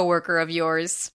coworker of yours.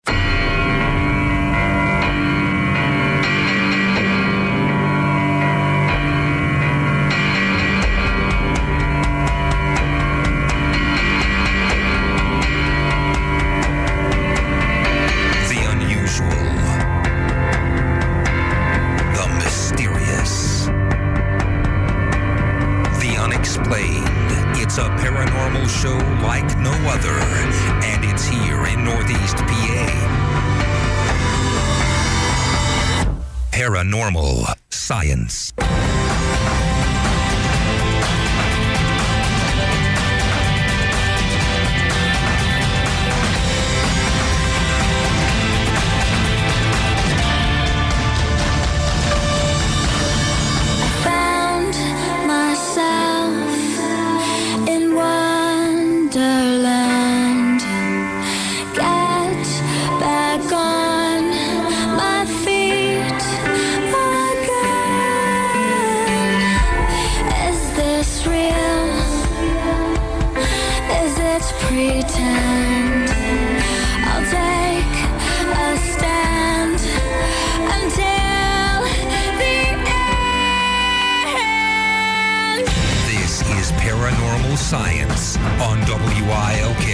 Science on WILK.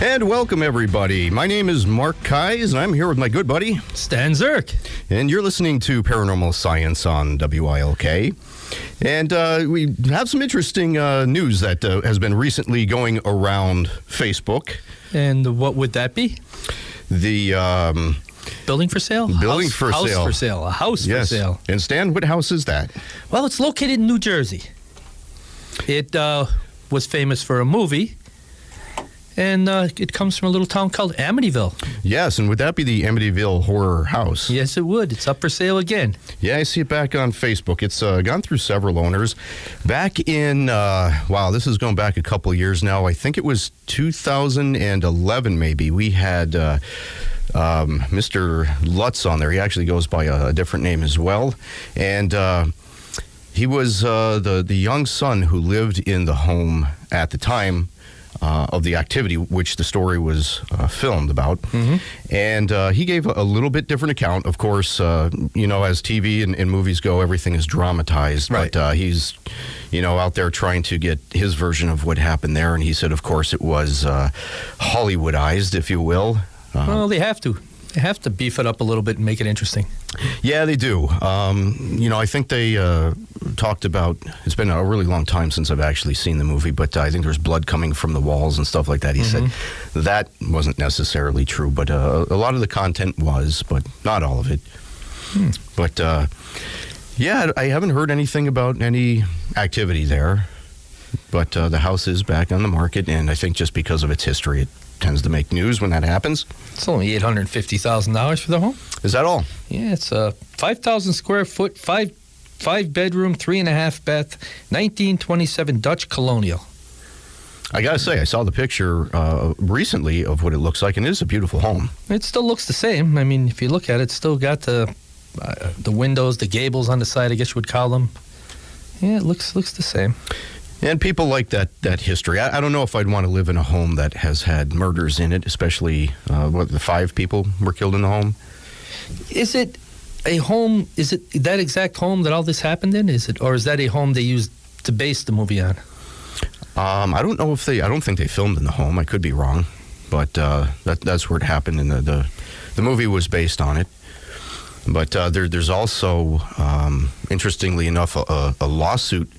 And welcome, everybody. My name is Mark Kais, and I'm here with my good buddy. Stan Zirk. And you're listening to Paranormal Science on WILK. And uh, we have some interesting uh, news that uh, has been recently going around Facebook. And what would that be? The um, Building for sale? Building house, for house sale. for sale. A house yes. for sale. And Stan, what house is that? Well, it's located in New Jersey. It uh, was famous for a movie, and uh, it comes from a little town called Amityville. Yes, and would that be the Amityville Horror House? Yes, it would. It's up for sale again. Yeah, I see it back on Facebook. It's uh, gone through several owners. Back in, uh, wow, this is going back a couple years now. I think it was 2011, maybe. We had uh, um, Mr. Lutz on there. He actually goes by a, a different name as well. And uh, he was uh, the, the young son who lived in the home at the time. Uh, of the activity, which the story was uh, filmed about. And uh, he gave a, little bit different account. Of course, uh, you know, as TV and, and movies go, everything is dramatized. Right. But uh, he's, you know, out there trying to get his version of what happened there. And he said, of course, it was uh, Hollywoodized, if you will. Uh, Well, they have to. They have to beef it up a little bit and make it interesting. Yeah, they do. Um, you know, I think they uh, talked about. It's been a really long time since I've actually seen the movie, but I think there's blood coming from the walls and stuff like that. He said that wasn't necessarily true, but uh, a lot of the content was, but not all of it. But uh, yeah, I haven't heard anything about any activity there. But uh, the house is back on the market, and I think just because of its history, it tends to make news when that happens. It's only eight hundred fifty thousand dollars for the home. Is that all? Yeah, it's a five thousand square foot, five five bedroom, three and a half bath, nineteen twenty seven Dutch colonial. I gotta say, I saw the picture uh, recently of what it looks like, and it is a beautiful home. It still looks the same. I mean, if you look at it, it's still got the uh, the windows, the gables on the side. I guess you would call them. Yeah, it looks looks the same. And people like that that history. I, I don't know if I'd want to live in a home that has had murders in it, especially uh, what the five people were killed in the home. Is it a home? Is it that exact home that all this happened in? Is it, or is that a home they used to base the movie on? Um, I don't know if they. I don't think they filmed in the home. I could be wrong, but uh, that, that's where it happened. And the, the the movie was based on it. But uh, there, there's also, um, interestingly enough, a, a lawsuit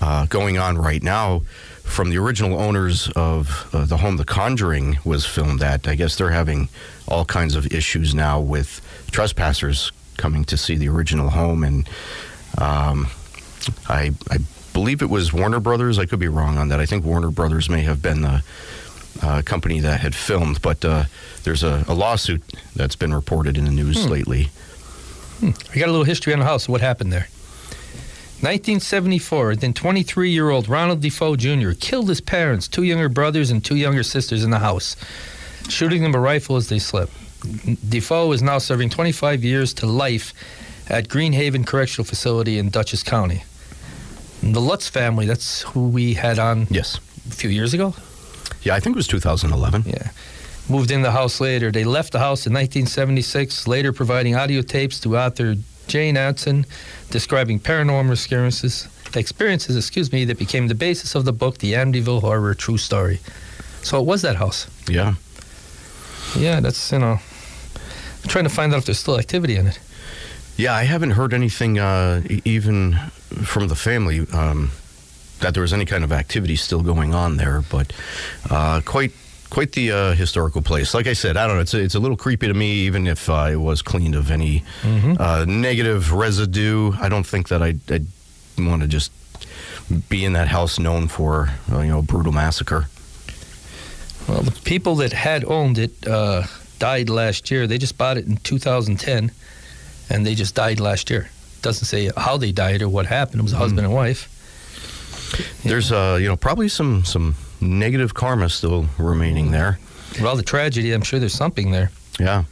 uh, going on right now from the original owners of uh, the home The Conjuring was filmed at. I guess they're having all kinds of issues now with trespassers coming to see the original home, and um, I, I believe it was Warner Brothers. I could be wrong on that. I think Warner Brothers may have been the uh, company that had filmed, but uh, there's a, a lawsuit that's been reported in the news lately. I got a little history on the house. What happened there? 1974, then 23 year old Ronald DeFeo Jr. killed his parents, two younger brothers, and two younger sisters in the house, shooting them a rifle as they slept. DeFeo is now serving 25 years to life at Greenhaven Correctional Facility in Dutchess County. The Lutz family, that's who we had on Yes. a few years ago. Yeah, I think it was 2011. Yeah. Moved in the house later. They left the house in 1976, later providing audio tapes to author Jay Anson describing paranormal experiences, experiences, excuse me, that became the basis of the book The Amityville Horror True Story. So it was that house. Yeah. Yeah, that's, you know, I'm trying to find out if there's still activity in it. Yeah, I haven't heard anything uh, even from the family um, that there was any kind of activity still going on there, but uh, quite quite the uh, historical place. Like I said, I don't know. It's a, it's a little creepy to me, even if uh, it was cleaned of any uh, negative residue. I don't think that I'd, I'd want to just be in that house known for uh, you know brutal massacre. Well, the people that had owned it uh, died last year. They just bought it in 2010, and they just died last year. Doesn't say how they died or what happened. It was a husband and wife. There's uh, you know probably some some negative karma still remaining there. Well, the tragedy, I'm sure there's something there. Yeah.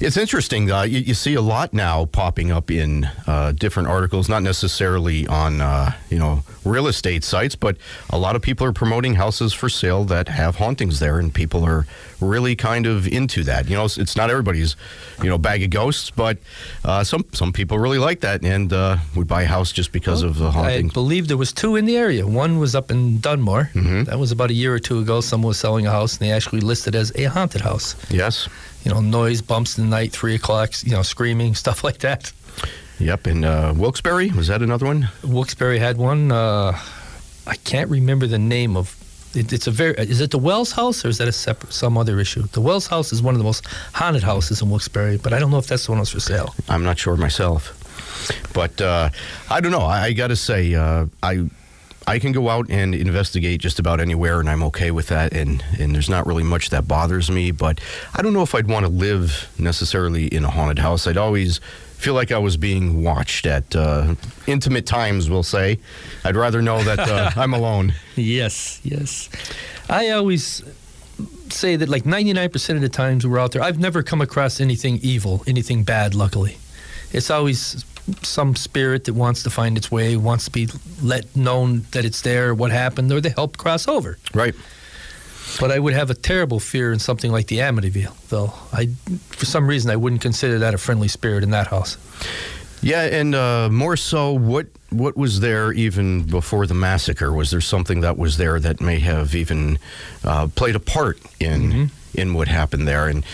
It's interesting. Uh, you, you see a lot now popping up in uh, different articles, not necessarily on uh, you know real estate sites, but a lot of people are promoting houses for sale that have hauntings there, and people are really kind of into that. You know, it's, it's not everybody's you know bag of ghosts, but uh, some some people really like that and uh, would buy a house just because of the haunting. I believe there was two in the area. One was up in Dunmore. Mhm. That was about a year or two ago. Someone was selling a house, and they actually listed as a haunted house. Yes. You know, noise, bumps in the night, three o'clock, you know, screaming, stuff like that. Yep. And uh, Wilkes-Barre was that another one? Wilkes-Barre had one. Uh, I can't remember the name of. It, it's a very. Is it the Wells House or is that a separate some other issue? The Wells House is one of the most haunted houses in Wilkes-Barre, but I don't know if that's the one that's for sale. I'm not sure myself, but uh, I don't know. I, I got to say, uh, I I can go out and investigate just about anywhere, and I'm okay with that. And and there's not really much that bothers me. But I don't know if I'd want to live necessarily in a haunted house. I'd always feel like I was being watched at uh, intimate times. We'll say. I'd rather know that uh, I'm alone. Yes, yes. I always say that like 99% of the times we're out there, I've never come across anything evil, anything bad, luckily. It's always some spirit that wants to find its way, wants to be let known that it's there, what happened, or they help cross over. Right. But I would have a terrible fear in something like the Amityville, though. I, for some reason, I wouldn't consider that a friendly spirit in that house. Yeah, and uh, more so, what what was there even before the massacre? Was there something that was there that may have even uh, played a part in in what happened there? And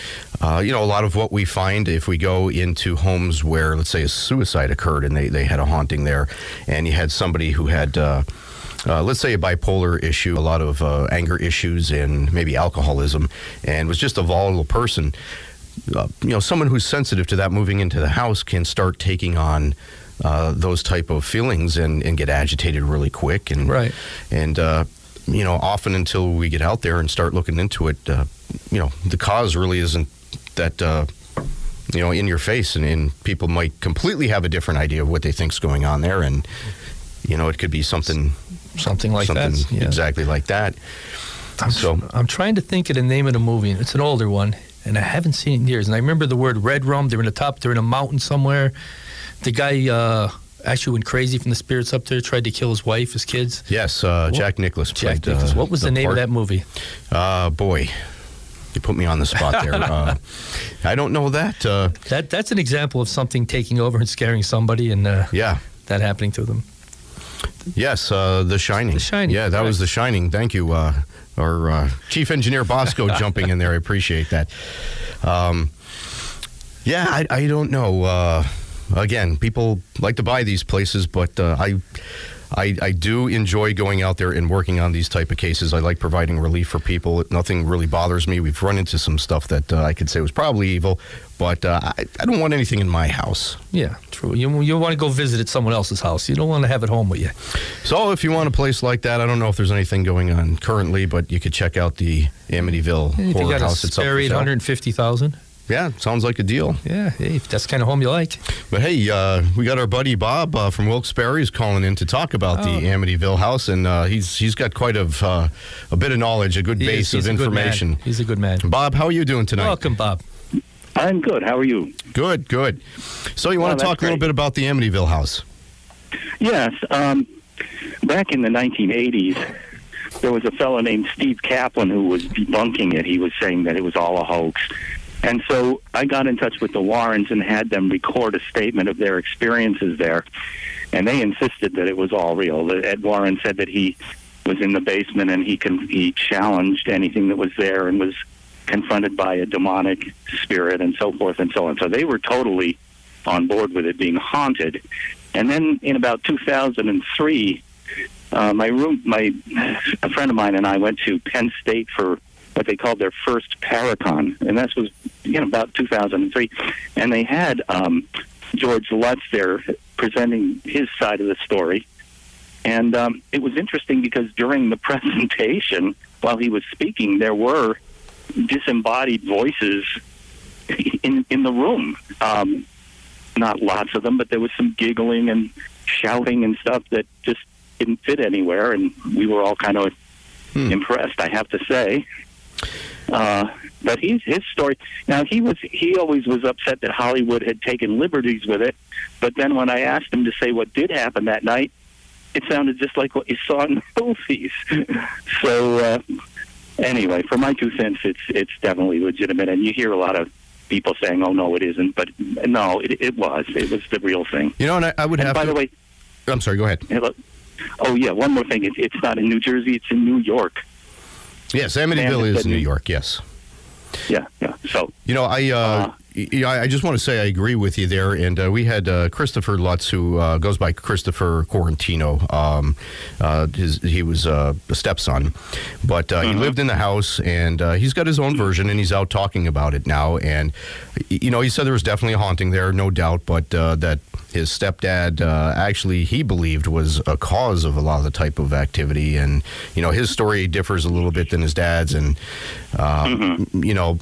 uh, you know, a lot of what we find if we go into homes where, let's say, a suicide occurred and they they had a haunting there, and you had somebody who had. Uh, uh, let's say a bipolar issue, a lot of uh, anger issues, and maybe alcoholism, and was just a volatile person uh, you know, someone who's sensitive to that moving into the house can start taking on uh, those type of feelings and, and get agitated really quick. And Right. and uh, you know, often until we get out there and start looking into it, uh, you know, the cause really isn't that. Uh, you know, in your face, and, and people might completely have a different idea of what they think's going on there, and you know, it could be something, Something like something that. Yeah. exactly like that. I'm, So- I'm trying to think of the name of the movie. It's an older one, and I haven't seen it in years. And I remember the word red rum. They're in the top. They're in a mountain somewhere. The guy uh, actually went crazy from the spirits up there. Tried to kill his wife, his kids. Yes, uh, Jack Nicholas. Jack played, Nicholson. uh, What was the, name part. of that movie? Uh, boy, you put me on the spot there. uh, I don't know that. Uh, That that's an example of something taking over and scaring somebody, and uh, yeah. that happening to them. Yes, uh, The Shining. The Shining, Yeah, that was. The Shining. Thank you, uh, our uh, chief engineer Bosco, jumping in there. I appreciate that. Um, yeah, I, I don't know again, people like to buy these places, but uh, I. I, I do enjoy going out there and working on these type of cases. I like providing relief for people. Nothing really bothers me. We've run into some stuff that uh, I could say was probably evil, but uh, I, I don't want anything in my house. Yeah, true. You, you want to go visit at someone else's house. You don't want to have it home with you. So if you want a place like that, I don't know if there's anything going on currently, but you could check out the Amityville yeah, Horror House. It's buried 150,000. Yeah, sounds like a deal. Yeah, hey, if that's the kind of home you like. But hey, uh, we got our buddy Bob uh, from Wilkes-Barre is calling in to talk about Oh. the Amityville house, and uh, he's he's got quite of uh, a bit of knowledge, a good He base is- of a good man. information. He's a good man. Bob, how are you doing tonight? Welcome, Bob. I'm good. How are you? Good, good. So you Oh, want to that's talk a little bit about the Amityville house? Yes. Um, back in the 1980s, there was a fellow named Steve Kaplan who was debunking it. He was saying that it was all a hoax. And so I got in touch with the Warrens and had them record a statement of their experiences there. And they insisted that it was all real. Ed Warren said that he was in the basement and he con- he challenged anything that was there and was confronted by a demonic spirit and so forth and so on. So they were totally on board with it being haunted. And then in about 2003, uh, my room, my a friend of mine and I went to Penn State for what they called their first Paracon, and this was you know about 2003, and they had um, George Lutz there presenting his side of the story, and um, it was interesting because during the presentation, while he was speaking, there were disembodied voices in in the room. Um, not lots of them, but there was some giggling and shouting and stuff that just didn't fit anywhere, and we were all kind of impressed, I have to say. Uh, but he's his story. Now he was he always was upset that Hollywood had taken liberties with it, but then when I asked him to say what did happen that night, it sounded just like what you saw in the movies. so uh, anyway, for my two cents, it's it's definitely legitimate, and you hear a lot of people saying, "Oh no, it isn't," but no, it, it was. It was the real thing. You know, and I, I would And have by to. the way, I'm sorry. Go ahead. hello. Oh yeah, one more thing. It, it's not in New Jersey; it's in New York. Yes, Amityville is New York. Yes. Yeah, yeah. So You know, I uh, Uh, y- y- I just want to say I agree with you there. And uh, we had uh, Christopher Lutz, who uh, goes by Christopher Quaratino. Um, uh, his, he was uh, a stepson, but uh, he lived in the house, and uh, he's got his own version, and he's out talking about it now. And you know, he said there was definitely a haunting there, no doubt, but uh, that his stepdad uh, actually he believed was a cause of a lot of the type of activity, and you know, his story differs a little bit than his dad's, and um, you know.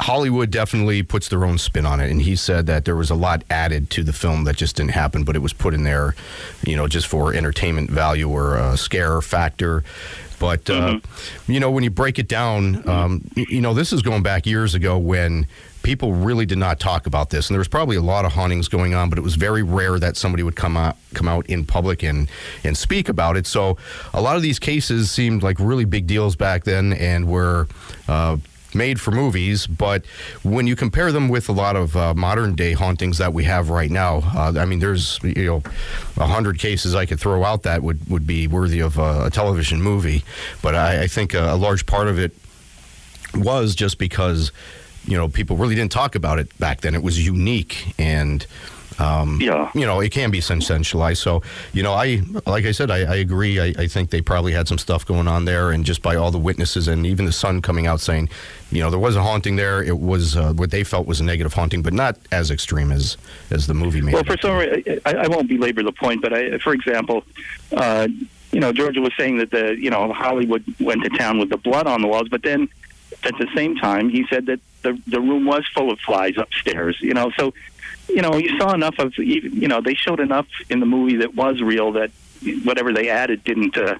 Hollywood definitely puts their own spin on it, and he said that there was a lot added to the film that just didn't happen, but it was put in there, you know, just for entertainment value or a scare factor. But uh, you know, when you break it down, um, you know, this is going back years ago when people really did not talk about this, and there was probably a lot of hauntings going on, but it was very rare that somebody would come out come out in public and and speak about it. So a lot of these cases seemed like really big deals back then, and were. Uh, made for movies, but when you compare them with a lot of uh, modern day hauntings that we have right now, uh, I mean, there's you know a hundred cases I could throw out that would would be worthy of uh, a television movie, but I, I think a, a large part of it was just because you know people really didn't talk about it back then. It was unique and. Um, Yeah. you know, it can be sensationalized. So, you know, I, like I said, I, I agree. I, I think they probably had some stuff going on there, and just by all the witnesses and even the son coming out saying, you know, there was a haunting there. It was uh, what they felt was a negative haunting, but not as extreme as as the movie made. Well, for some, reason, I, I won't belabor the point, but I, for example, uh, you know, Georgia was saying that the, you know, Hollywood went to town with the blood on the walls, but then at the same time, he said that the the room was full of flies upstairs. You know, so you know, you saw enough of, you know, they showed enough in the movie that was real that whatever they added didn't uh,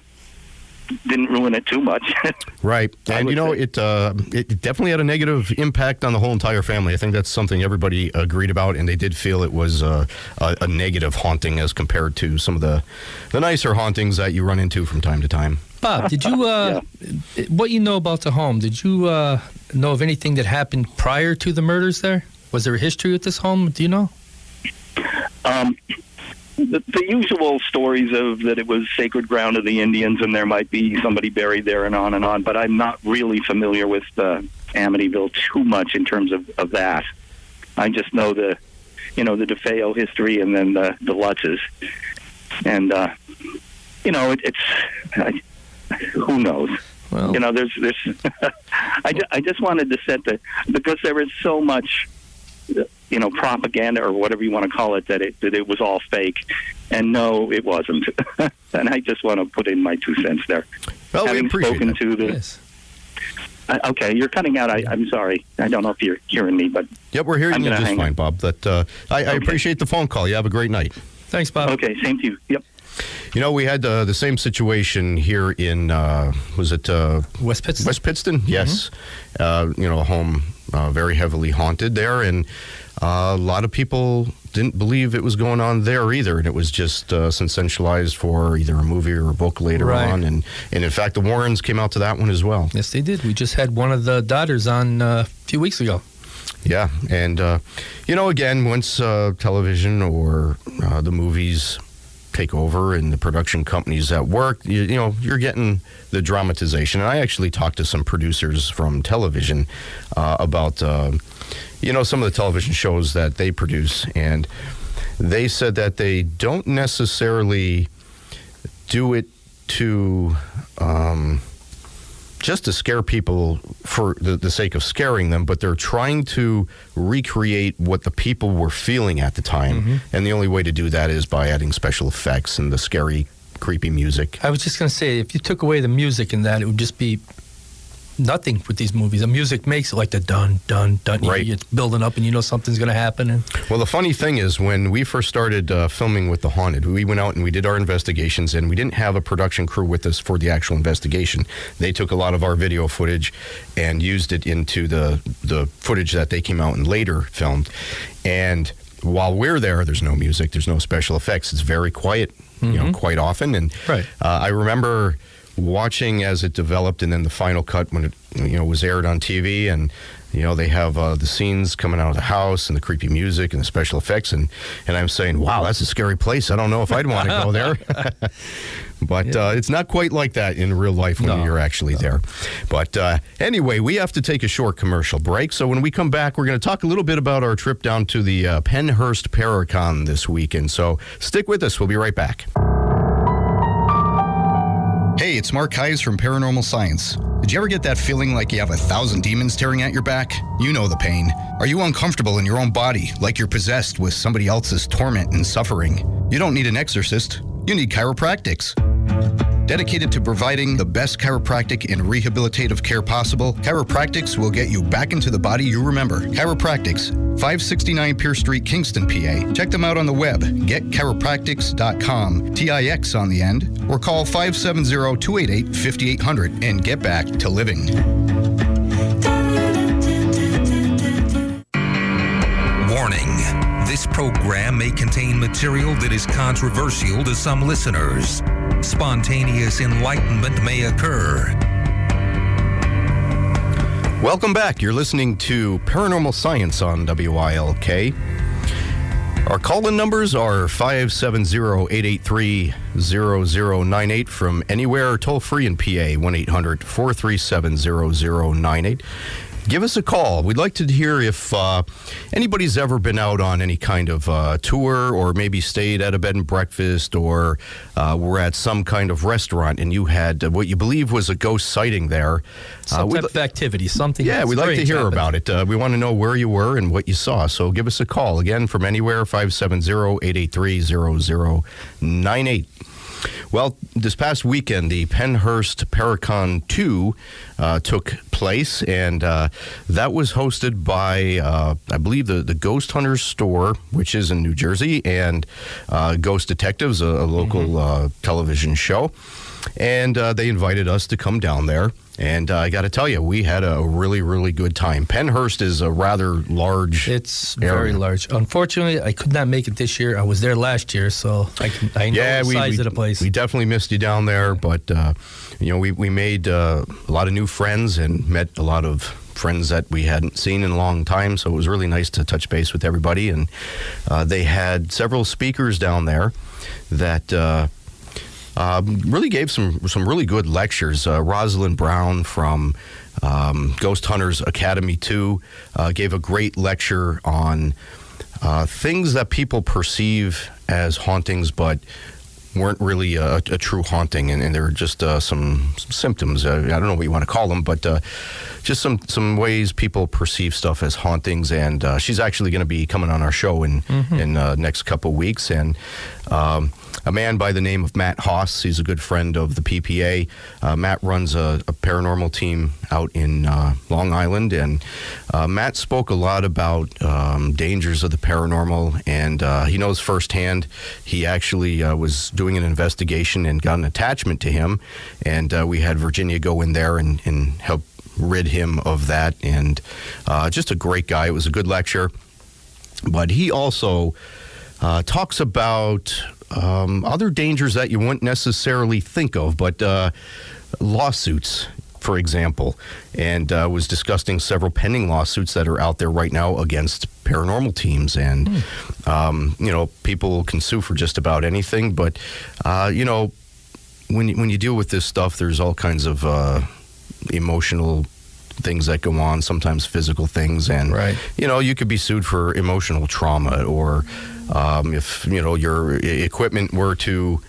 didn't ruin it too much. Right, and you know say- it. Uh, it definitely had a negative impact on the whole entire family. I think that's something everybody agreed about, and they did feel it was uh, a, a negative haunting as compared to some of the the nicer hauntings that you run into from time to time. Bob, did you uh, what you know about the home? Did you uh, know of anything that happened prior to the murders there? Was there a history with this home? Do you know? Um, the, the usual stories of that it was sacred ground of the Indians and there might be somebody buried there and on and on, but I'm not really familiar with uh, Amityville too much in terms of, of that. I just know the, you know, the DeFeo history and then the, the Lutzes. And, uh, you know, it, it's I, who knows. Well, You know, there's there's. I, ju- I just wanted to set the because there is so much, you know, propaganda or whatever you want to call it that it that it was all fake, and no, it wasn't. and I just want to put in my two cents there. Well, we Having appreciate spoken that. to the. yes. Uh, okay, you're cutting out. I, I'm sorry. I don't know if you're hearing me, but Yep, we're hearing I'm you just fine, on. Bob. But uh, I, I appreciate the phone call. You have a great night. Thanks, Bob. okay, same to you. Yep. You know, we had uh, the same situation here in uh, was it uh, West Pittston. West Pittston? Yes. Uh, you know, a home uh, very heavily haunted there, and uh, a lot of people didn't believe it was going on there either, and it was just uh, sensationalized for either a movie or a book later Right. on, and and in fact, the Warrens came out to that one as well. Yes, they did. We just had one of the daughters on uh, a few weeks ago. Yeah, and uh, you know, again, once uh, television or uh, the movies take over and the production companies that work, you, you know, you're getting the dramatization. And I actually talked to some producers from television uh, about, uh, you know, some of the television shows that they produce, and they said that they don't necessarily do it to. Um, just to scare people for the, the sake of scaring them, but they're trying to recreate what the people were feeling at the time. Mm-hmm. And the only way to do that is by adding special effects and the scary, creepy music. I was just going to say, if you took away the music in that, it would just be nothing with these movies. The music makes it like the dun, dun, dun. Right. It's building up and you know something's going to happen. And Well, the funny thing is, when we first started uh, filming with The Haunted, we went out and we did our investigations, and we didn't have a production crew with us for the actual investigation. They took a lot of our video footage and used it into the, the footage that they came out and later filmed. And while we're there, there's no music, there's no special effects. It's very quiet, you know, quite often. And Right. uh, I remember watching as it developed, and then the final cut when it you know was aired on TV, and you know they have uh, the scenes coming out of the house and the creepy music and the special effects, and and I'm saying, wow, that's a scary place. I don't know if I'd want to go there. But uh, it's not quite like that in real life when No, you're actually there. But uh, anyway, we have to take a short commercial break. So when we come back, we're going to talk a little bit about our trip down to the uh, Pennhurst Paracon this weekend. So stick with us. We'll be right back. Hey, it's Mark Hayes from Paranormal Science. Did you ever get that feeling like you have a thousand demons tearing at your back? You know the pain. Are you uncomfortable in your own body, like you're possessed with somebody else's torment and suffering? You don't need an exorcist. You need Chiropractix. Dedicated to providing the best chiropractic and rehabilitative care possible, Chiropractix will get you back into the body you remember. Chiropractix, 569 Pierce Street, Kingston, PA. Check them out on the web, getchiropractix.com, TIX on the end, or call 570 288 5800 and get back to living. This program may contain material that is controversial to some listeners. Spontaneous enlightenment may occur. Welcome back. You're listening to Paranormal Science on WILK. Our call in numbers are 570 883 0098 from anywhere, toll free in PA, 1 800 437 0098. Give us a call. We'd like to hear if uh, anybody's ever been out on any kind of uh, tour or maybe stayed at a bed and breakfast or uh, were at some kind of restaurant and you had uh, what you believe was a ghost sighting there. some we'd type of activity, something. yeah, we'd like to hear happened. about it. Uh, we want to know where you were and what you saw. So give us a call again from anywhere 570-883-0098. Well, this past weekend, the Pennhurst Paracon 2 uh, took place, and uh, that was hosted by, uh, I believe, the, the Ghost Hunters store, which is in New Jersey, and uh, Ghost Detectives, a, a local uh, television show. And uh, they invited us to come down there. And uh, I got to tell you, we had a really, really good time. Pennhurst is a rather large. It's area. very large. Unfortunately, I could not make it this year. I was there last year, so I can I know yeah, the we, size we, of the place. we definitely missed you down there, but uh, you know, we we made uh, a lot of new friends and met a lot of friends that we hadn't seen in a long time. So it was really nice to touch base with everybody. And uh, they had several speakers down there that. Um, really gave some some really good lectures. Uh, Rosalind Brown from um, Ghost Hunters Academy 2 uh, gave a great lecture on uh, things that people perceive as hauntings, but weren't really a, a true haunting, and, and there were just uh, some, some symptoms. Uh, I don't know what you want to call them, but uh, just some some ways people perceive stuff as hauntings. And uh, she's actually going to be coming on our show in in uh, next couple weeks, and. Um, a man by the name of Matt Haas. He's a good friend of the PPA. Uh, Matt runs a, a paranormal team out in uh, Long Island, and uh, Matt spoke a lot about um, dangers of the paranormal, and uh, he knows firsthand. He actually uh, was doing an investigation and got an attachment to him, and uh, we had Virginia go in there and, and help rid him of that. And just a great guy. It was a good lecture, but he also talks about um, other dangers that you wouldn't necessarily think of, but uh, lawsuits, for example, and uh, was discussing several pending lawsuits that are out there right now against paranormal teams. And, um, you know, people can sue for just about anything, but, uh, you know, when you, when you deal with this stuff, there's all kinds of uh, emotional things that go on, sometimes physical things, and Right. you know, you could be sued for emotional trauma, or um, if you know your equipment were to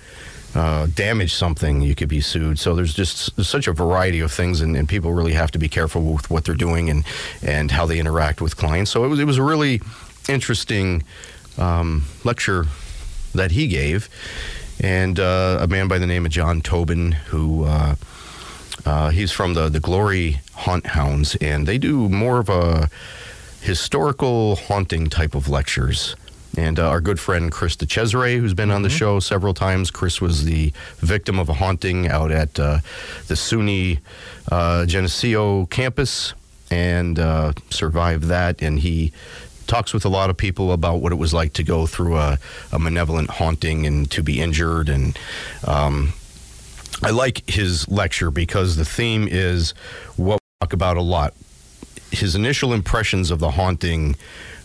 uh, damage something, you could be sued. So there's just such a variety of things, and, and people really have to be careful with what they're doing and and how they interact with clients. So it was it was a really interesting um, lecture that he gave, and uh, a man by the name of John Tobin who. Uh, uh, he's from the, the Glory Haunt Hounds, and they do more of a historical haunting type of lectures. And uh, our good friend Chris DeCesare, who's been on the show several times, Chris was the victim of a haunting out at uh, the SUNY uh, Geneseo campus and uh, survived that. And he talks with a lot of people about what it was like to go through a, a malevolent haunting and to be injured and um, I like his lecture because the theme is what we talk about a lot. His initial impressions of the haunting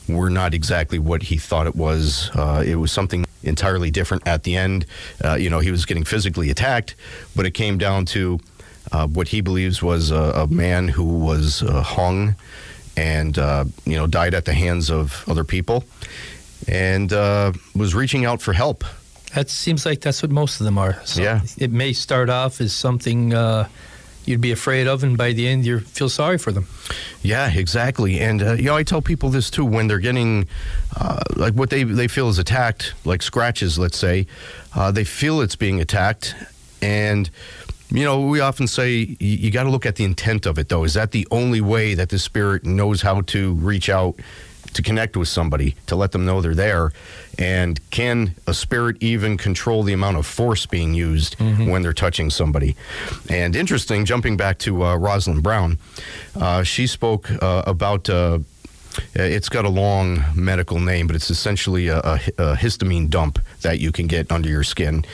were not exactly what he thought it was. Uh, it was something entirely different at the end. Uh, you know, he was getting physically attacked, but it came down to uh, what he believes was a, a man who was uh, hung and, uh, you know, died at the hands of other people and uh, was reaching out for help. That seems like that's what most of them are. So Yeah. It may start off as something uh, you'd be afraid of, and by the end you feel sorry for them. Yeah, exactly. And uh, you know, I tell people this too when they're getting uh, like what they they feel is attacked, like scratches, let's say, uh, they feel it's being attacked, and you know, we often say you, you got to look at the intent of it, though. Is that the only way that the spirit knows how to reach out? To connect with somebody, to let them know they're there. And can a spirit even control the amount of force being used when they're touching somebody? And interesting, jumping back to uh, Rosalind Brown, uh, she spoke uh, about. Uh, it's got a long medical name, but it's essentially a, a, a histamine dump that you can get under your skin.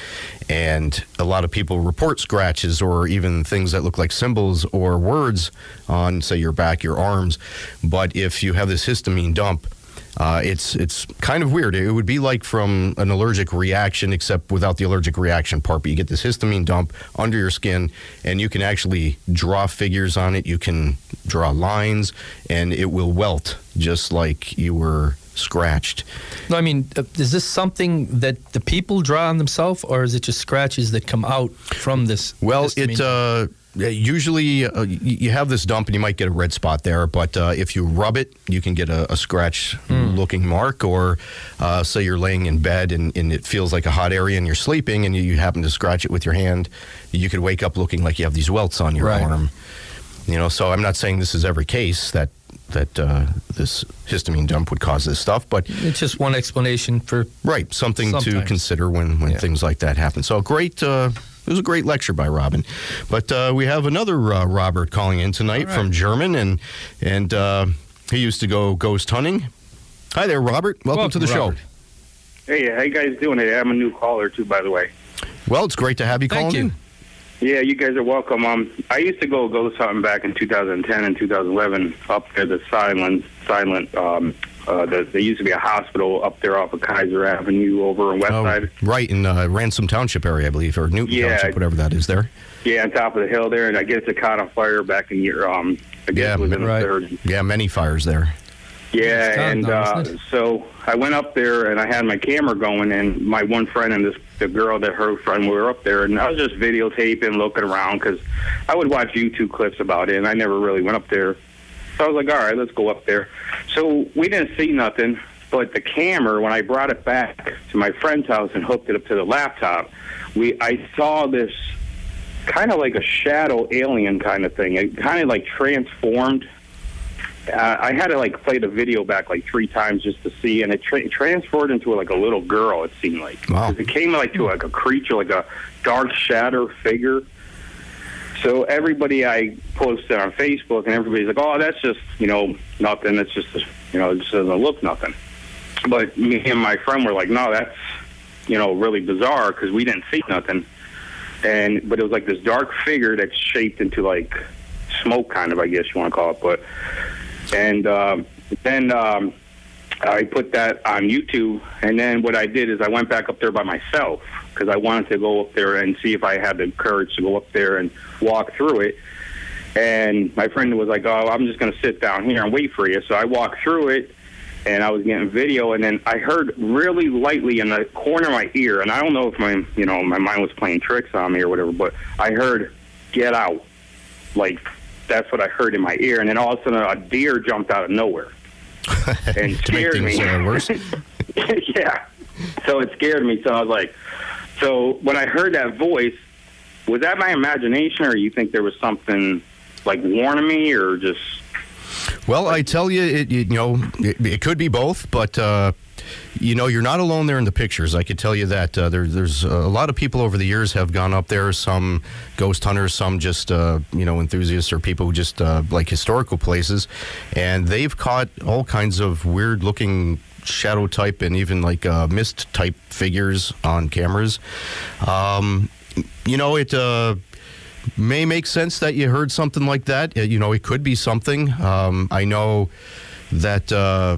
And a lot of people report scratches or even things that look like symbols or words on, say, your back, your arms. But if you have this histamine dump, uh, it's it's kind of weird. It would be like from an allergic reaction, except without the allergic reaction part. But you get this histamine dump under your skin, and you can actually draw figures on it. You can draw lines, and it will welt just like you were scratched. No, I mean, uh, is this something that the people draw on themselves, or is it just scratches that come out from this? Well, histamine? it uh, usually uh, you have this dump and you might get a red spot there, but uh, if you rub it, you can get a, a scratch-looking mark. Or uh, say you're laying in bed and, and it feels like a hot area and you're sleeping and you, you happen to scratch it with your hand, you could wake up looking like you have these welts on your Right. arm. You know, so I'm not saying this is every case that that uh, this histamine dump would cause this stuff, but It's just one explanation for. Right, something to consider when, when Yeah. things like that happen. So great, uh, it was a great lecture by Robin. But uh, we have another uh, Robert calling in tonight All right. from Jermyn, and and uh, he used to go ghost hunting. Hi there, Robert. Welcome, Welcome, to the Robert. show. Hey, how you guys doing today? I'm a new caller too, by the way. Well, it's great to have you Thank calling you. in. Yeah, you guys are welcome. Um, I used to go ghost hunting back in 2010 and 2011 up there, the Silent, Silent. Um, uh, the, there used to be a hospital up there off of Kaiser Avenue over on West Oh, Side. right in uh, Ransom Township area, I believe, or Newton Yeah. Township, whatever that is there. Yeah, on top of the hill there, and I guess it caught on fire back in year. Um, I guess Yeah, it was in the right. third. Yeah, many fires there. Yeah, It's done and now, uh, so I went up there and I had my camera going, and my one friend and this the girl that her friend we were up there, and I was just videotaping, looking around because I would watch YouTube clips about it, and I never really went up there. So I was like, all right, let's go up there. So we didn't see nothing, but the camera when I brought it back to my friend's house and hooked it up to the laptop, we I saw this kind of like a shadow alien kind of thing. It kind of like transformed uh, I had to like play the video back like three times just to see, and it tra- transformed into like a little girl. It seemed like Wow. it came like to like a creature, like a dark shadow figure. So everybody I posted on Facebook, and everybody's like, "Oh, that's just you know nothing. It's just you know it just doesn't look nothing." But me and my friend were like, "No, that's you know really bizarre because we didn't see nothing." And but it was like this dark figure that's shaped into like smoke, kind of, I guess you want to call it, but and um, then um, I put that on YouTube. And then what I did is I went back up there by myself because I wanted to go up there and see if I had the courage to go up there and walk through it. And my friend was like, "Oh, I'm just going to sit down here and wait for you." So I walked through it, and I was getting video, and then I heard really lightly in the corner of my ear, and I don't know if my, you know, my mind was playing tricks on me or whatever, but I heard, "Get out!" Like that's what I heard in my ear, and then all of a sudden a deer jumped out of nowhere and scared me. uh, yeah. So it scared me. So I was like, so when I heard that voice, was that my imagination, or you think there was something like warning me, or just Well, I tell you, it, you know, it, it could be both, but uh, you know, you're not alone there in the pictures. I could tell you that uh, there, there's a lot of people over the years have gone up there. Some ghost hunters, some just uh, you know enthusiasts or people who just uh, like historical places, and they've caught all kinds of weird looking shadow type and even like uh, mist type figures on cameras. Um, you know, it. Uh, may make sense that you heard something like that. Uh, You know, it could be something. Um, I know that uh,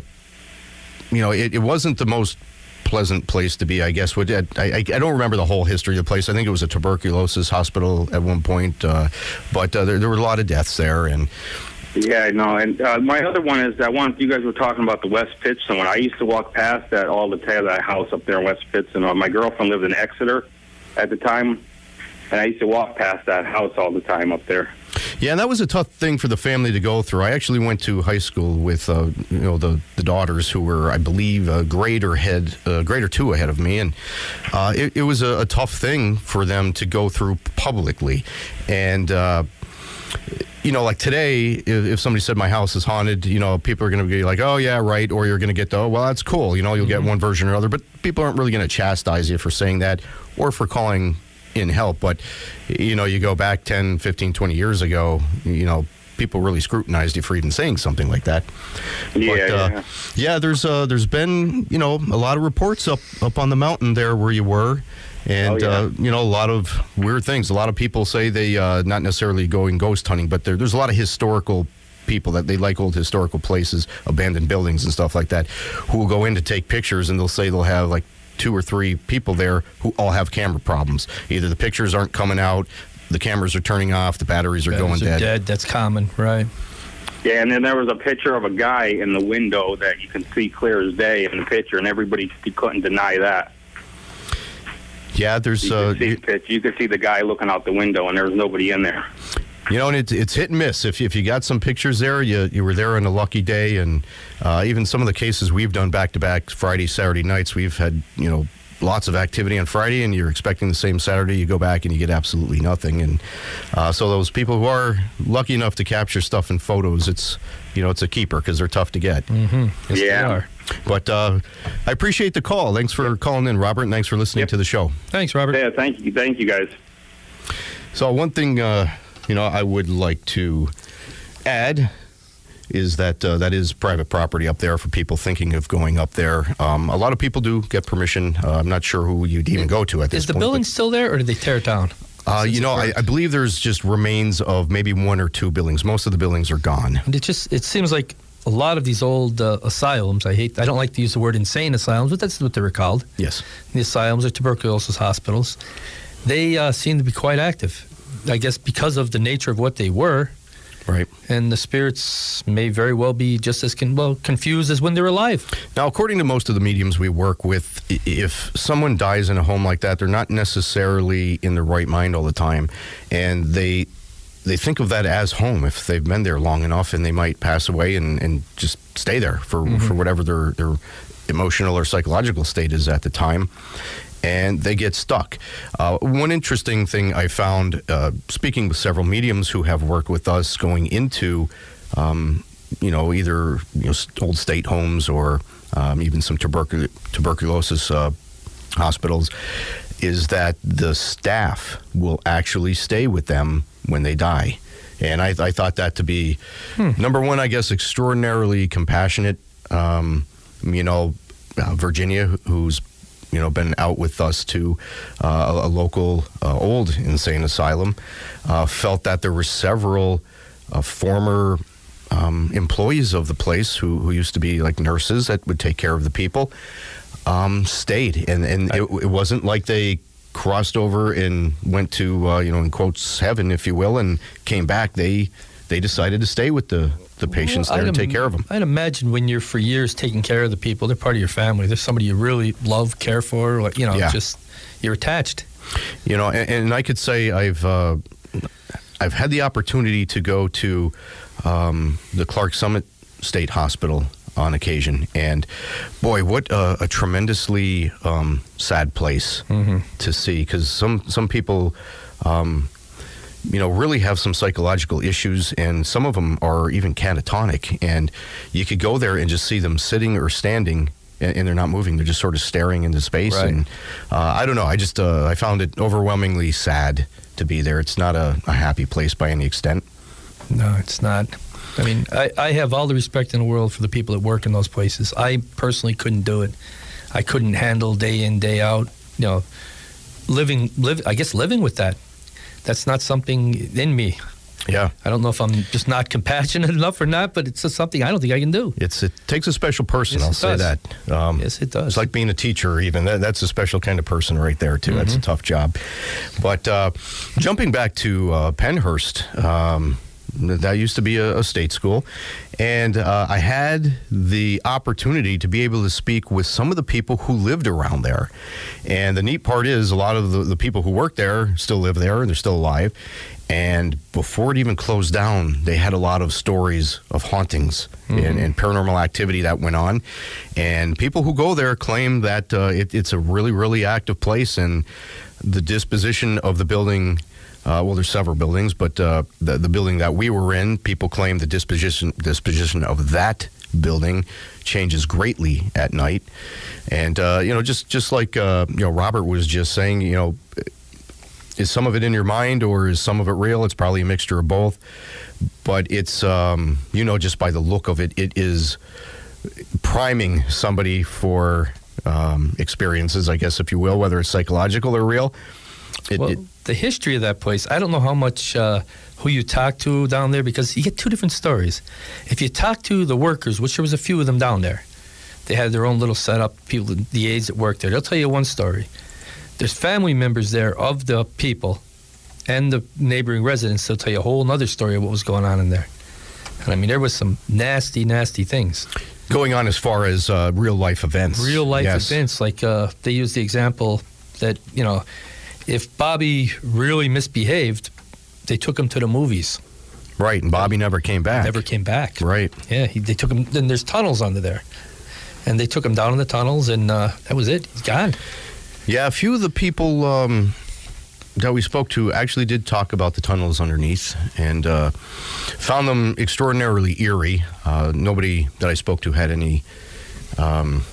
you know it, it wasn't the most pleasant place to be. I guess. I, I don't remember the whole history of the place. I think it was a tuberculosis hospital at one point, uh, but uh, there, there were a lot of deaths there, and Yeah, I know. And uh, my other one is that one you guys were talking about the West Pittston one. I used to walk past that all the time, that house up there in West Pittston. Uh, my girlfriend lived in Exeter at the time, and I used to walk past that house all the time up there. Yeah, and that was a tough thing for the family to go through. I actually went to high school with uh, you know the the daughters who were, I believe, a grade or head, a grade or two ahead of me, and uh, it, it was a, a tough thing for them to go through publicly, and. You know, like today, if, if somebody said my house is haunted, you know, people are going to be like, "Oh yeah, right," or you're going to get the, "Oh well, that's cool." You know, you'll get one version or other, but people aren't really going to chastise you for saying that or for calling in help. But you know, you go back 10, 15, 20 years ago, you know, people really scrutinized you for even saying something like that. Yeah, but, uh, yeah. yeah. There's uh, there's been you know a lot of reports up up on the mountain there where you were. And Oh, yeah. uh, you know a lot of weird things. A lot of people say they uh, not necessarily going ghost hunting, but there, there's a lot of historical people that they like old historical places, abandoned buildings and stuff like that, who will go in to take pictures, and they'll say they'll have like two or three people there who all have camera problems. Either the pictures aren't coming out, the cameras are turning off, the batteries are going are dead. dead. That's common, right? Yeah, and then there was a picture of a guy in the window that you can see clear as day in the picture, and everybody couldn't deny that. Yeah, there's You uh, see the pitch. You could see the guy looking out the window, and there was nobody in there. You know, and it's it's hit and miss. If if you got some pictures there, you you were there on a lucky day, and uh, even some of the cases we've done back to back Friday, Saturday nights, we've had you know lots of activity on Friday, and you're expecting the same Saturday. You go back and you get absolutely nothing, and uh, so those people who are lucky enough to capture stuff in photos, it's you know it's a keeper because they're tough to get. Yes, they Yeah. are. But uh, I appreciate the call. Thanks for calling in, Robert, and thanks for listening Yep. to the show. Thanks, Robert. Yeah, thank you, thank you guys. So one thing, uh, you know, I would like to add is that uh, that is private property up there for people thinking of going up there. Um, a lot of people do get permission. Uh, I'm not sure who you'd even go to at this Is the point. building still there, or did they tear it down? Uh, you know, I. I believe there's just remains of maybe one or two buildings. Most of the buildings are gone. And it just it seems like a lot of these old uh, asylums. I hate. I don't like to use the word insane asylums, but that's what they were called. Yes. The asylums or tuberculosis hospitals. They uh, seem to be quite active. I guess because of the nature of what they were. Right. and the spirits may very well be just as con- well confused as when they're alive. Now, according to most of the mediums we work with, if someone dies in a home like that, they're not necessarily in their right mind all the time, and they they think of that as home if they've been there long enough, and they might pass away and, and just stay there for mm-hmm. for whatever their their emotional or psychological state is at the time. And they get stuck. Uh, one interesting thing I found, uh, speaking with several mediums who have worked with us, going into um, you know, either you know, old state homes or um, even some tubercul- tuberculosis uh, hospitals, is that the staff will actually stay with them when they die. And I, I thought that to be, number one, I guess, extraordinarily compassionate. Um, you know, uh, Virginia, wh- who's you know been out with us to uh, a, a local uh, old insane asylum, uh, felt that there were several uh, former um, employees of the place who, who used to be like nurses that would take care of the people um, stayed. And and it, it wasn't like they crossed over and went to uh, you know in quotes heaven if you will and came back. They they decided to stay with the the patients Well, there I'd and take im- care of them I'd imagine when you're for years taking care of the people, they're part of your family. They're somebody you really love, care for. Like, you know, Yeah. just you're attached. You know, and, and I could say I've uh, I've had the opportunity to go to um, the Clarks Summit State Hospital on occasion, and boy, what a, a tremendously um, sad place to see because some some people. Um, you know, really have some psychological issues, and some of them are even catatonic. And you could go there and just see them sitting or standing, and, and they're not moving; they're just sort of staring into space. Right. And uh, I don't know. I just uh, I found it overwhelmingly sad to be there. It's not a, a happy place by any extent. No, it's not. I mean, I, I have all the respect in the world for the people that work in those places. I personally couldn't do it. I couldn't handle day in, day out. You know, living, live. I guess living with that. That's not something in me. Yeah, I don't know if I'm just not compassionate enough or not, but it's just something I don't think I can do. it's it takes a special person. Yes, I'll say does. that. Um, Yes, it does. It's like being a teacher, even. That, that's a special kind of person right there, too. Mm-hmm. That's a tough job. But uh, jumping back to uh, Pennhurst, um, that used to be a, a state school. And uh, I had the opportunity to be able to speak with some of the people who lived around there. And the neat part is, a lot of the, the people who work there still live there and they're still alive. And before it even closed down, they had a lot of stories of hauntings and, and paranormal activity that went on. And people who go there claim that uh, it, it's a really, really active place. And the disposition of the building, uh, well, there's several buildings, but uh, the, the building that we were in, people claim the disposition, disposition of that building changes greatly at night. And, uh, you know, just, just like, uh, you know, Robert was just saying, you know, is some of it in your mind or is some of it real? It's probably a mixture of both. But it's, um, you know, just by the look of it, it is priming somebody for um, experiences, I guess, if you will, whether it's psychological or real. It, well, it, the history of that place, I don't know how much uh, who you talk to down there because you get two different stories. If you talk to the workers, which there was a few of them down there, they had their own little setup, people, the aides that worked there, they'll tell you one story. There's family members there of the people and the neighboring residents, they'll tell you a whole other story of what was going on in there. And I mean, there was some nasty, nasty things. going on as far as uh, real life events. real life Yes. events. Like uh, they use the example that you know, if Bobby really misbehaved, they took him to the movies. Right, and Bobby never came back. Never came back. Right. Yeah, he, they took him. Then there's tunnels under there, and they took him down in the tunnels, and uh, that was it. He's gone. Yeah, a few of the people um, that we spoke to actually did talk about the tunnels underneath and uh, found them extraordinarily eerie. Uh, nobody that I spoke to had any um,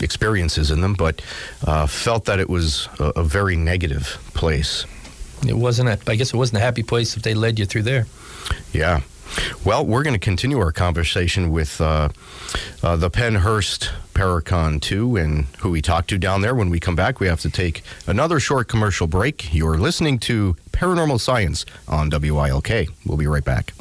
experiences in them, but uh, felt that it was a, a very negative place. It wasn't. A, I guess it wasn't a happy place if they led you through there. Yeah. Well, we're going to continue our conversation with uh, uh, the Pennhurst Paracon 2 and who we talked to down there. When we come back, we have to take another short commercial break. You're listening to Paranormal Science on WILK. We'll be right back.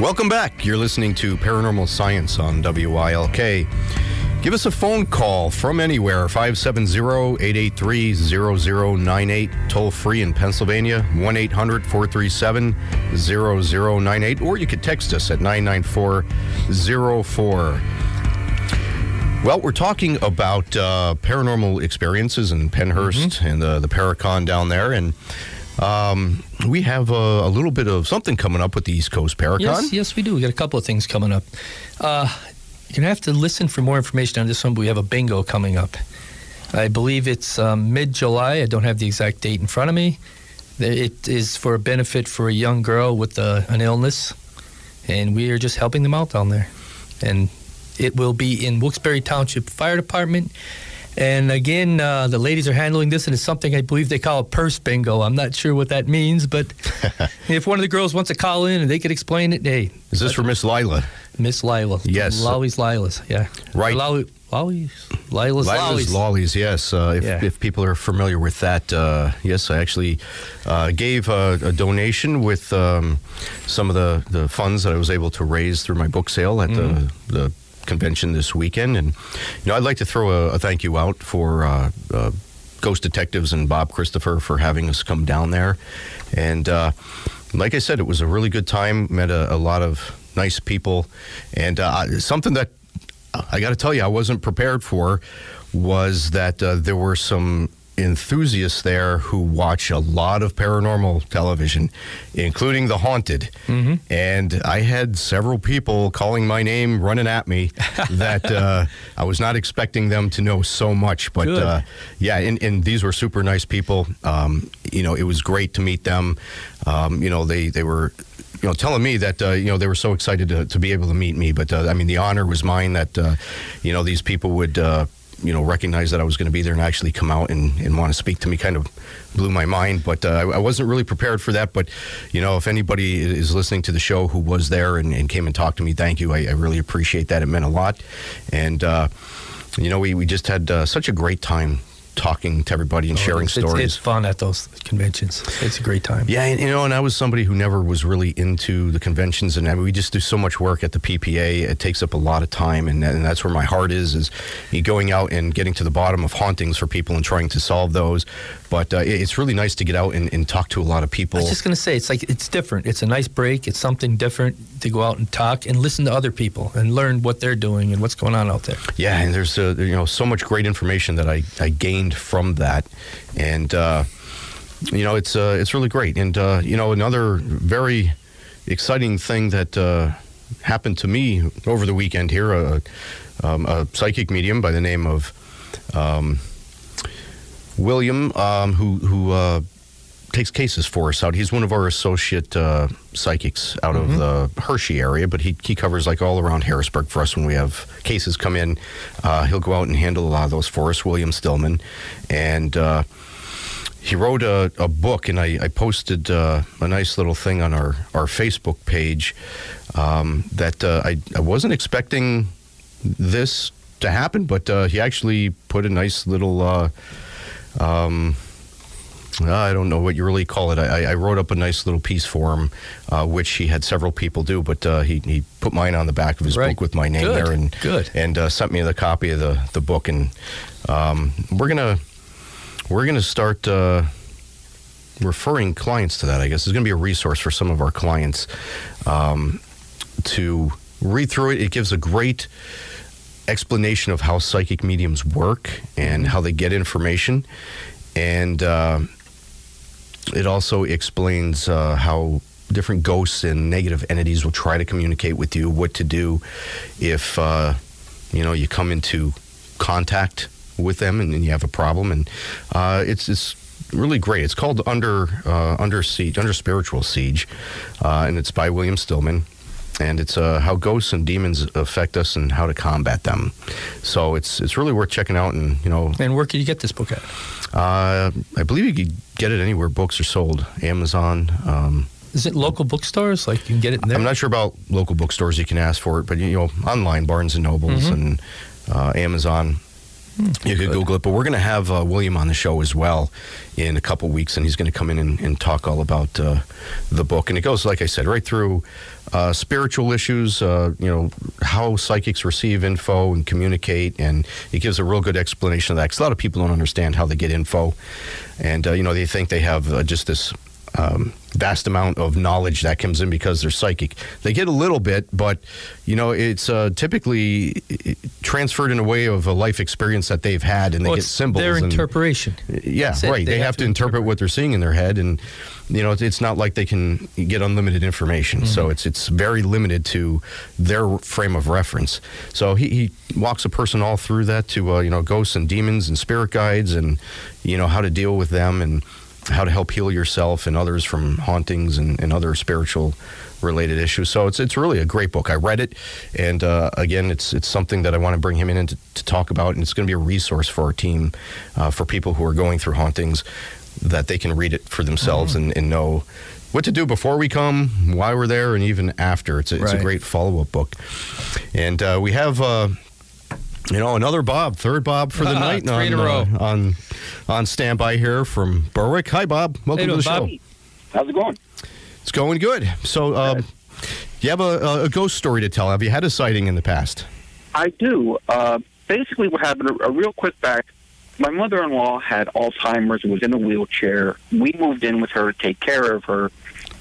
Welcome back. You're listening to Paranormal Science on WILK. Give us a phone call from anywhere 570 883 0098, toll free in Pennsylvania 1 800 437 0098, or you could text us at 99404. Well, we're talking about uh, paranormal experiences in Pennhurst and the, the Paracon down there. And um, we have a, a little bit of something coming up with the East Coast Paracon. Yes, yes, we do. We got a couple of things coming up. Uh, you're gonna have to listen for more information on this one, but we have a bingo coming up. I believe it's um, mid-July. I don't have the exact date in front of me. It is for a benefit for a young girl with uh, an illness, and we are just helping them out down there. And it will be in Wilkes-Barre Township Fire Department. And again, uh, the ladies are handling this, and it's something I believe they call a purse bingo. I'm not sure what that means, but if one of the girls wants to call in and they could explain it, hey, Is this for Miss Lila? Miss Lila. Yes. Lolly's Lila's, yeah. Right. Lolly, Lolly's, Lila's, Lila's Lolly's. Lollies, yes. Uh, if, Yeah. if people are familiar with that, uh, yes, I actually uh, gave a, a donation with um, some of the, the funds that I was able to raise through my book sale at Mm-hmm. the, the convention this weekend. And, you know, I'd like to throw a, a thank you out for uh, uh, Ghost Detectives and Bob Christopher for having us come down there. And uh, like I said, it was a really good time. Met a, a lot of nice people. And uh, something that I got to tell you, I wasn't prepared for was that uh, there were some enthusiasts there who watch a lot of paranormal television, including The Haunted. And I had several people calling my name, running at me, that uh, I was not expecting them to know so much. But uh, yeah, and, and these were super nice people. Um, you know, it was great to meet them. Um, you know, they, they were you know, telling me that uh, you know they were so excited to, to be able to meet me. But uh, I mean, the honor was mine that uh, you know these people would uh, you know recognize that I was going to be there and actually come out and, and want to speak to me. Kind of blew my mind, but uh, I, I wasn't really prepared for that. But you know, if anybody is listening to the show who was there and, and came and talked to me, thank you. I, I really appreciate that. It meant a lot, and uh, you know, we we just had uh, such a great time talking to everybody and sharing It's- stories. It's, fun at those conventions. It's a great time. Yeah, and, you know, and I was somebody who never was really into the conventions, and I mean, we just do so much work at the PPA. It takes up a lot of time, and, and that's where my heart is: is going out and getting to the bottom of hauntings for people and trying to solve those. But uh, it- it's really nice to get out and, and talk to a lot of people. I was just going to say, it's like it's different. It's a nice break. It's something different to go out and talk and listen to other people and learn what they're doing and what's going on out there. Yeah, and there's uh, you know so much great information that I, I gained from that, and uh, you know it's uh, it's really great. And uh, you know another very exciting thing that uh, happened to me over the weekend here, a, um, a psychic medium by the name of um, William, um, who who uh, takes cases for us out. He's one of our associate uh, psychics out of the Hershey area, but he, he covers like all around Harrisburg for us when we have cases come in. Uh, he'll go out and handle a lot of those for us, William Stillman. And uh, he wrote a, a book, and I, I posted uh, a nice little thing on our, our Facebook page um, that uh, I, I wasn't expecting this to happen, but uh, he actually put a nice little. Uh, um, I don't know what you really call it. I, I wrote up a nice little piece for him, uh, which he had several people do, but uh, he, he put mine on the back of his Right. book with my name Good. there, and Good. and uh, sent me the copy of the, the book, and um, we're gonna we're gonna start uh, referring clients to that. I guess it's gonna be a resource for some of our clients um, to read through it. It gives a great explanation of how psychic mediums work and how they get information, and uh, it also explains uh, how different ghosts and negative entities will try to communicate with you, what to do if uh, you know you come into contact with them and, you have a problem, and uh, it's it's really great. It's called Under uh, Under Siege, Under Spiritual Siege, uh, and it's by William Stillman. And it's uh, how ghosts and demons affect us and how to combat them. So it's it's really worth checking out. And you know, And where can you get this book at? uh, I believe you could get it anywhere books are sold. Amazon. Um, Is it local bookstores? Like you can get it in there? I'm not sure about local bookstores. You can ask for it, but you know, online Barnes and Nobles Mm-hmm. and uh, Amazon. You could Google it, but we're going to have uh, William on the show as well in a couple weeks, and he's going to come in and, and talk all about uh, the book. And it goes, like I said, right through uh, spiritual issues, uh, you know, how psychics receive info and communicate, and it gives a real good explanation of that. Because a lot of people don't understand how they get info, and uh, you know, they think they have uh, just this um, vast amount of knowledge that comes in because they're psychic. They get a little bit, but you know, it's uh, typically transferred in a way of a life experience that they've had, and they Well, get it's symbols. Their and, interpretation. yeah, That's right. They, have, to interpret, what they're seeing in their head, and you know, it's, it's not like they can get unlimited information. Mm-hmm. So it's it's very limited to their frame of reference. So he, he walks a person all through that to uh, you know ghosts and demons and spirit guides, and you know how to deal with them and how to help heal yourself and others from hauntings and, and other spiritual related issues. So it's it's really a great book. I read it, and uh, again, it's it's something that I want to bring him in to, to talk about, and it's going to be a resource for our team, uh, for people who are going through hauntings, that they can read it for themselves and, and know what to do before we come, why we're there, and even after. It's a, it's a great follow up book, and uh, we have. You know, another Bob, third Bob for the night three in on, a row. uh, on on standby here from Berwick. Hi, Bob. Welcome doing, to the Bob? show. How's it going? It's going good. So, um, you have a, a ghost story to tell. Have you had a sighting in the past? I do. Uh, basically, what happened, a, a real quick back, my mother-in-law had Alzheimer's and was in a wheelchair. We moved in with her to take care of her.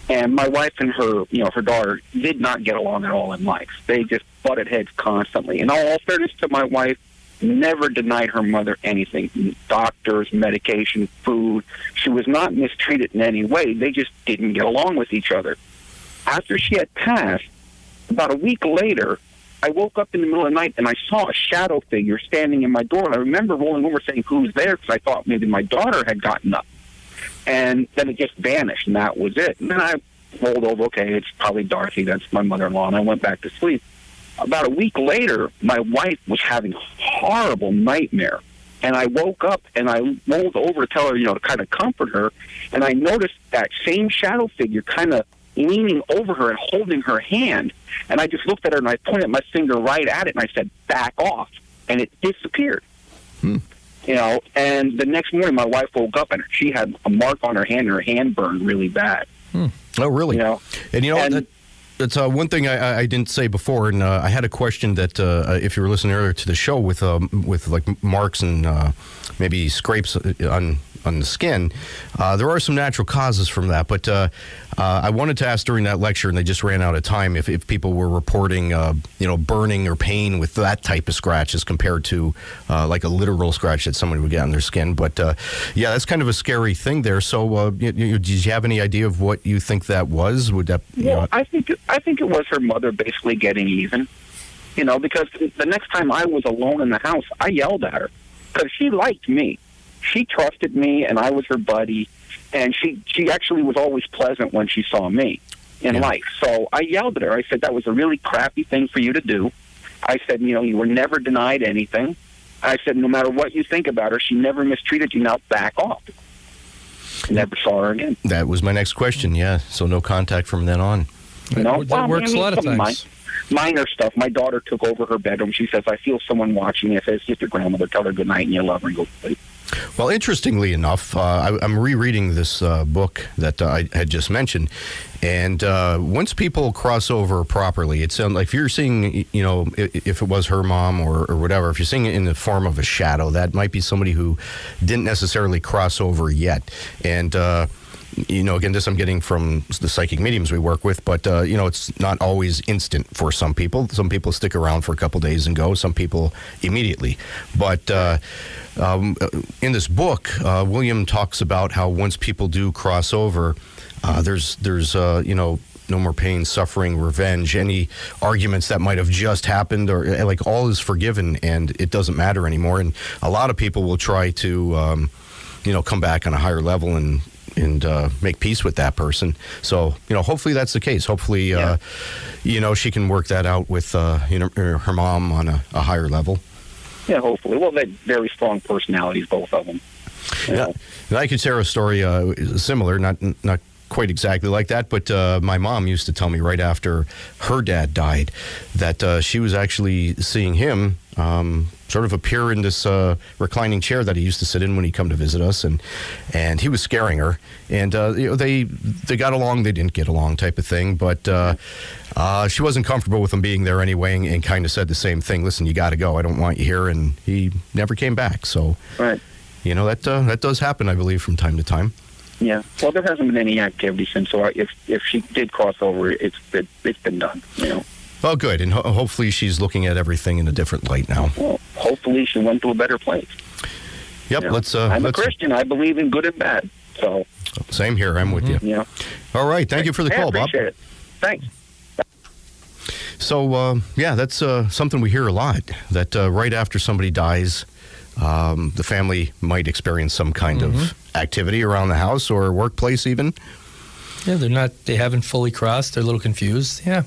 And my wife and her, you know, her daughter did not get along at all in life. They just butted heads constantly. In all fairness to my wife, never denied her mother anything doctors, medication, food. She was not mistreated in any way. They just didn't get along with each other. After she had passed, about a week later, I woke up in the middle of the night and I saw a shadow figure standing in my door. And I remember rolling over saying, Who's there? Because I thought maybe my daughter had gotten up. And then it just vanished, and that was it. And then I rolled over, okay, it's probably Dorothy. That's my mother in law. And I went back to sleep. About a week later, my wife was having a horrible nightmare. And I woke up and I rolled over to tell her, you know, to kind of comfort her. And I noticed that same shadow figure kind of leaning over her and holding her hand. And I just looked at her and I pointed my finger right at it and I said, back off. And it disappeared. Hmm. You know, and the next morning my wife woke up and she had a mark on her hand and her hand burned really bad. Hmm. Oh, really? You know, And you know, And- that, that's uh, one thing I, I- didn't say before, and uh, I had a question that uh, if you were listening earlier to the show with um, with like marks and uh, maybe scrapes on on the skin, uh, there are some natural causes from that. But uh, uh, I wanted to ask during that lecture, and they just ran out of time, if, if people were reporting, uh, you know, burning or pain with that type of scratch as compared to uh, like a literal scratch that somebody would get on their skin. But uh, yeah, that's kind of a scary thing there. So, uh, you, you, did you have any idea of what you think that was? Would that? You know, I think I think it was her mother basically getting even. You know, because the next time I was alone in the house, I yelled at her because she liked me. She trusted me, and I was her buddy. And she she actually was always pleasant when she saw me in Yeah. life. So I yelled at her. I said that was a really crappy thing for you to do. I said, you know, you were never denied anything. I said, no matter what you think about her, she never mistreated you. Now back off. Never saw her again. That was my next question. Yeah. So no contact from then on. You know, that Well, works I mean, a lot of some times. mi- minor stuff. My daughter took over her bedroom. She says, "I feel someone watching me." I says, "Just your grandmother. Tell her good night and you love her and go to sleep." Well, interestingly enough, uh, I, I'm rereading this uh, book that uh, I had just mentioned, and uh, once people cross over properly, it sounds like if you're seeing, you know, i- if it was her mom or, or whatever, if you're seeing it in the form of a shadow, that might be somebody who didn't necessarily cross over yet, and. Uh, you know, again, this I'm getting from the psychic mediums we work with, but uh, you know, it's not always instant for some people. Some people stick around for a couple days and go. Some people immediately. But uh, um, in this book, uh, William talks about how once people do cross over, uh, there's there's uh, you know no more pain, suffering, revenge, any arguments that might have just happened, or uh, like all is forgiven and it doesn't matter anymore. And a lot of people will try to. Um, you know, come back on a higher level and and uh, make peace with that person. So, you know, hopefully that's the case. Hopefully, uh, you know, she can work that out with uh, you know her her mom on a, a higher level. Yeah, hopefully. Well, they very strong personalities, both of them. Yeah. know. And I could share a story uh, similar, not not quite exactly like that, but uh, my mom used to tell me right after her dad died that uh, she was actually seeing him um, sort of appear in this uh, reclining chair that he used to sit in when he come to visit us, and and he was scaring her. And uh, you know, they they got along, they didn't get along, type of thing. But uh, uh, she wasn't comfortable with him being there anyway, and, and kind of said the same thing. Listen, you got to go. I don't want you here. And he never came back. So Right. you know that uh, that does happen, I believe, from time to time. Yeah. Well, there hasn't been any activity since. So if if she did cross over, it's been, it's been done. You know. Well, good, and ho- hopefully she's looking at everything in a different light now. Well, hopefully she went to a better place. Yep, you know. let's. Uh, I'm let's a Christian. I believe in good and bad. So Same here. I'm with you. you know. All right, thank you for the Hey, I call, Bob. appreciate it. Thanks. So uh, yeah, that's uh, something we hear a lot. That uh, right after somebody dies, um, the family might experience some kind of activity around the house or workplace, even. Yeah, they're not. They haven't fully crossed. They're a little confused. Yeah,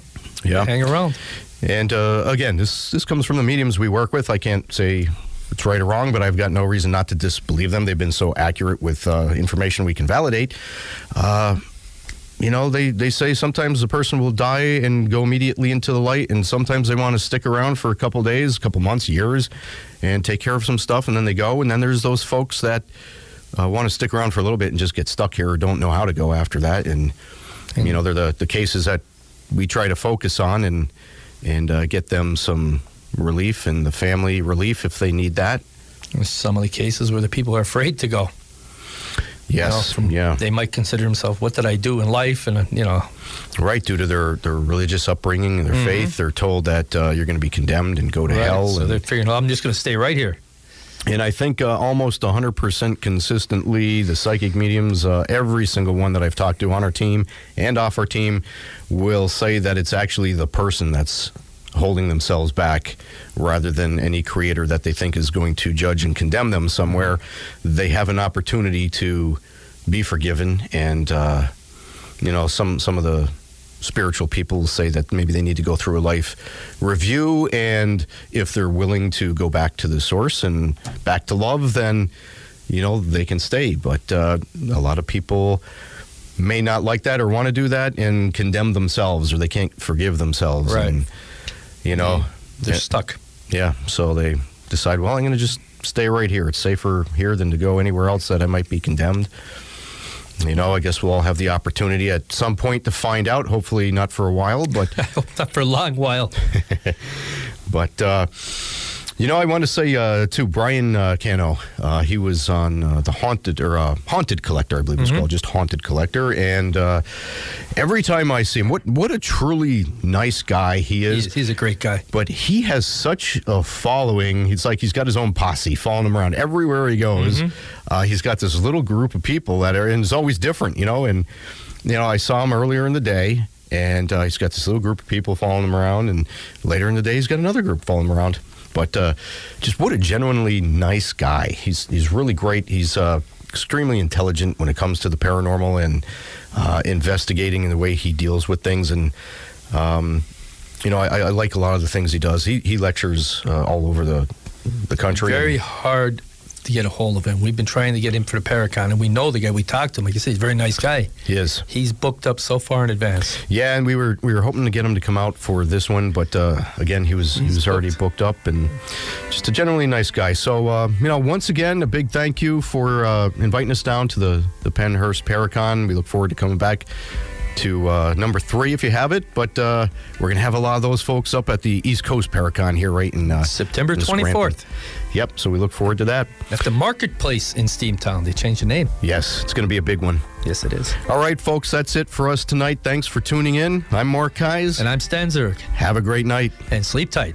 Yeah. hang around. And uh, again, this this comes from the mediums we work with. I can't say it's right or wrong, but I've got no reason not to disbelieve them. They've been so accurate with uh, information we can validate. Uh, you know, they, they say sometimes the person will die and go immediately into the light, and sometimes they want to stick around for a couple days, a couple months, years, and take care of some stuff, and then they go. And then there's those folks that uh, want to stick around for a little bit and just get stuck here or don't know how to go after that. And, you know, they're the, the cases that we try to focus on and and uh, get them some relief and the family relief if they need that. There's some of the cases where the people are afraid to go. you know, Yes, from- yeah, They might consider themselves, what did I do in life? And, uh, you know, right. Due to their, their religious upbringing and their faith, they're told that uh, you're going to be condemned and go to Mm-hmm. right, hell. so and- they're figuring, oh, I'm just going to stay right here. And I think uh, almost 100% consistently, the psychic mediums, uh, every single one that I've talked to on our team and off our team, will say that it's actually the person that's holding themselves back rather than any creator that they think is going to judge and condemn them somewhere. They have an opportunity to be forgiven. And, uh, you know, some, some of the spiritual people say that maybe they need to go through a life review and if they're willing to go back to the source and back to love then you know they can stay but uh, a lot of people may not like that or want to do that and condemn themselves or they can't forgive themselves Right. and you know They're stuck. yeah so they decide well i'm going to just stay right here it's safer here than to go anywhere else that i might be condemned you know i guess we'll all have the opportunity at some point to find out hopefully not for a while but not for a long while. But uh, you know, I want to say uh, too, Brian uh, Cano. Uh, he was on uh, the haunted or uh, haunted collector, I believe it's called, just haunted collector. And uh, every time I see him, what what a truly nice guy he is. He's, he's a great guy. but he has such a following. He's like he's got his own posse following him around everywhere he goes. Uh, he's got this little group of people that are, and it's always different, you know. And you know, I saw him earlier in the day, and uh, he's got this little group of people following him around, and later in the day, he's got another group following him around. But uh, just what a genuinely nice guy. He's he's really great. He's uh, extremely intelligent when it comes to the paranormal and uh, investigating and the way he deals with things and. Um, you know, I, I like a lot of the things he does. He he lectures uh, all over the the country. Very hard to get a hold of him. We've been trying to get him for the Paracon, and we know the guy. We talked to him. Like I said, he's a very nice guy. he is. He's booked up so far in advance. Yeah, and we were we were hoping to get him to come out for this one, but uh, again, he was he He's was already booked. booked up, and just a generally nice guy. So uh, you know, once again, a big thank you for uh, inviting us down to the the Pennhurst Paracon. We look forward to coming back. To uh, number three, if you have it, but uh, we're gonna have a lot of those folks up at the East Coast Paracon here, right in uh, September in 24th Yep, so we look forward to that. at the Marketplace in Steamtown. They changed the name. Yes, it's gonna be a big one. Yes, it is. All right, folks, that's it for us tonight. Thanks for tuning in. I'm Mark Kies. And I'm Stan Zurich. Have a great night. And sleep tight.